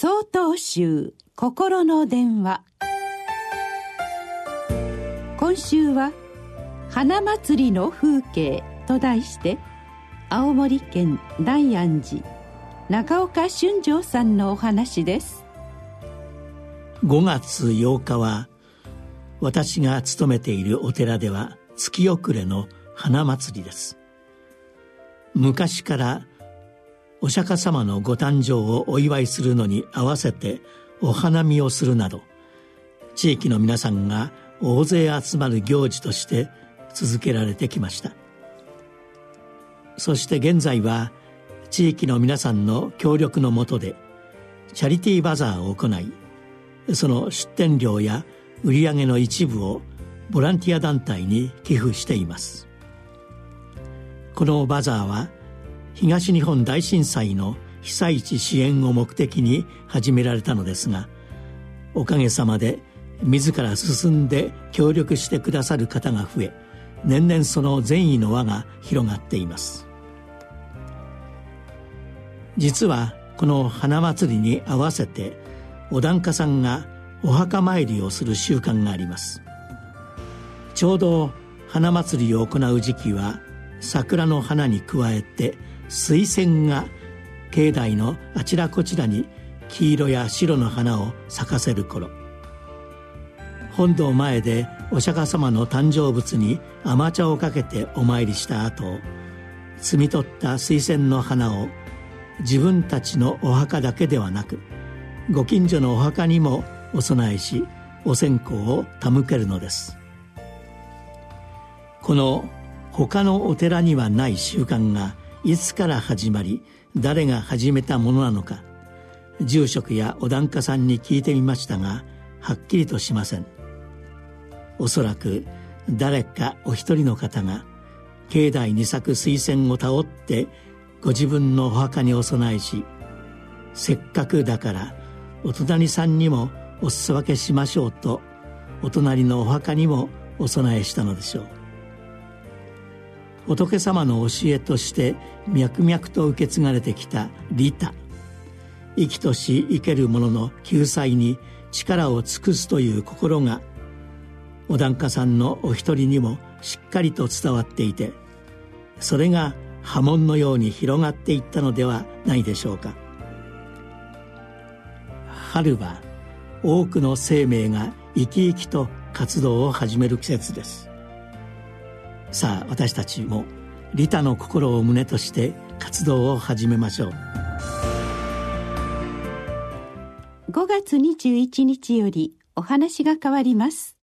総統集心の電話。今週は「花祭りの風景」と題して青森県大安寺中岡俊丈さんのお話です。5月8日は私が勤めているお寺では月遅れの花祭りです。昔からお釈迦様のご誕生をお祝いするのに合わせてお花見をするなど地域の皆さんが大勢集まる行事として続けられてきました。そして現在は地域の皆さんの協力のもとでチャリティーバザーを行いその出店料や売り上げの一部をボランティア団体に寄付しています。このバザーは東日本大震災の被災地支援を目的に始められたのですがおかげさまで自ら進んで協力してくださる方が増え年々その善意の輪が広がっています。実はこの花祭りに合わせてお檀家さんがお墓参りをする習慣があります。ちょうど花祭りを行う時期は桜の花に加えて水仙が境内のあちらこちらに黄色や白の花を咲かせる頃。本堂前でお釈迦様の誕生物に甘茶をかけてお参りした後摘み取った水仙の花を自分たちのお墓だけではなくご近所のお墓にもお供えしお線香を手向けるのです。この他のお寺にはない習慣がいつから始まり誰が始めたものなのか住職やお檀家さんに聞いてみましたがはっきりとしません。おそらく誰かお一人の方が境内に咲く水仙をたおってご自分のお墓にお供えしせっかくだからお隣さんにもお裾分けしましょうとお隣のお墓にもお供えしたのでしょう。仏様の教えとして脈々と受け継がれてきた利他生きとし生ける者の救済に力を尽くすという心がお檀家さんのお一人にもしっかりと伝わっていてそれが波紋のように広がっていったのではないでしょうか。春は多くの生命が生き生きと活動を始める季節です。さあ私たちも利他の心を胸として活動を始めましょう。5月21日よりお話が変わります。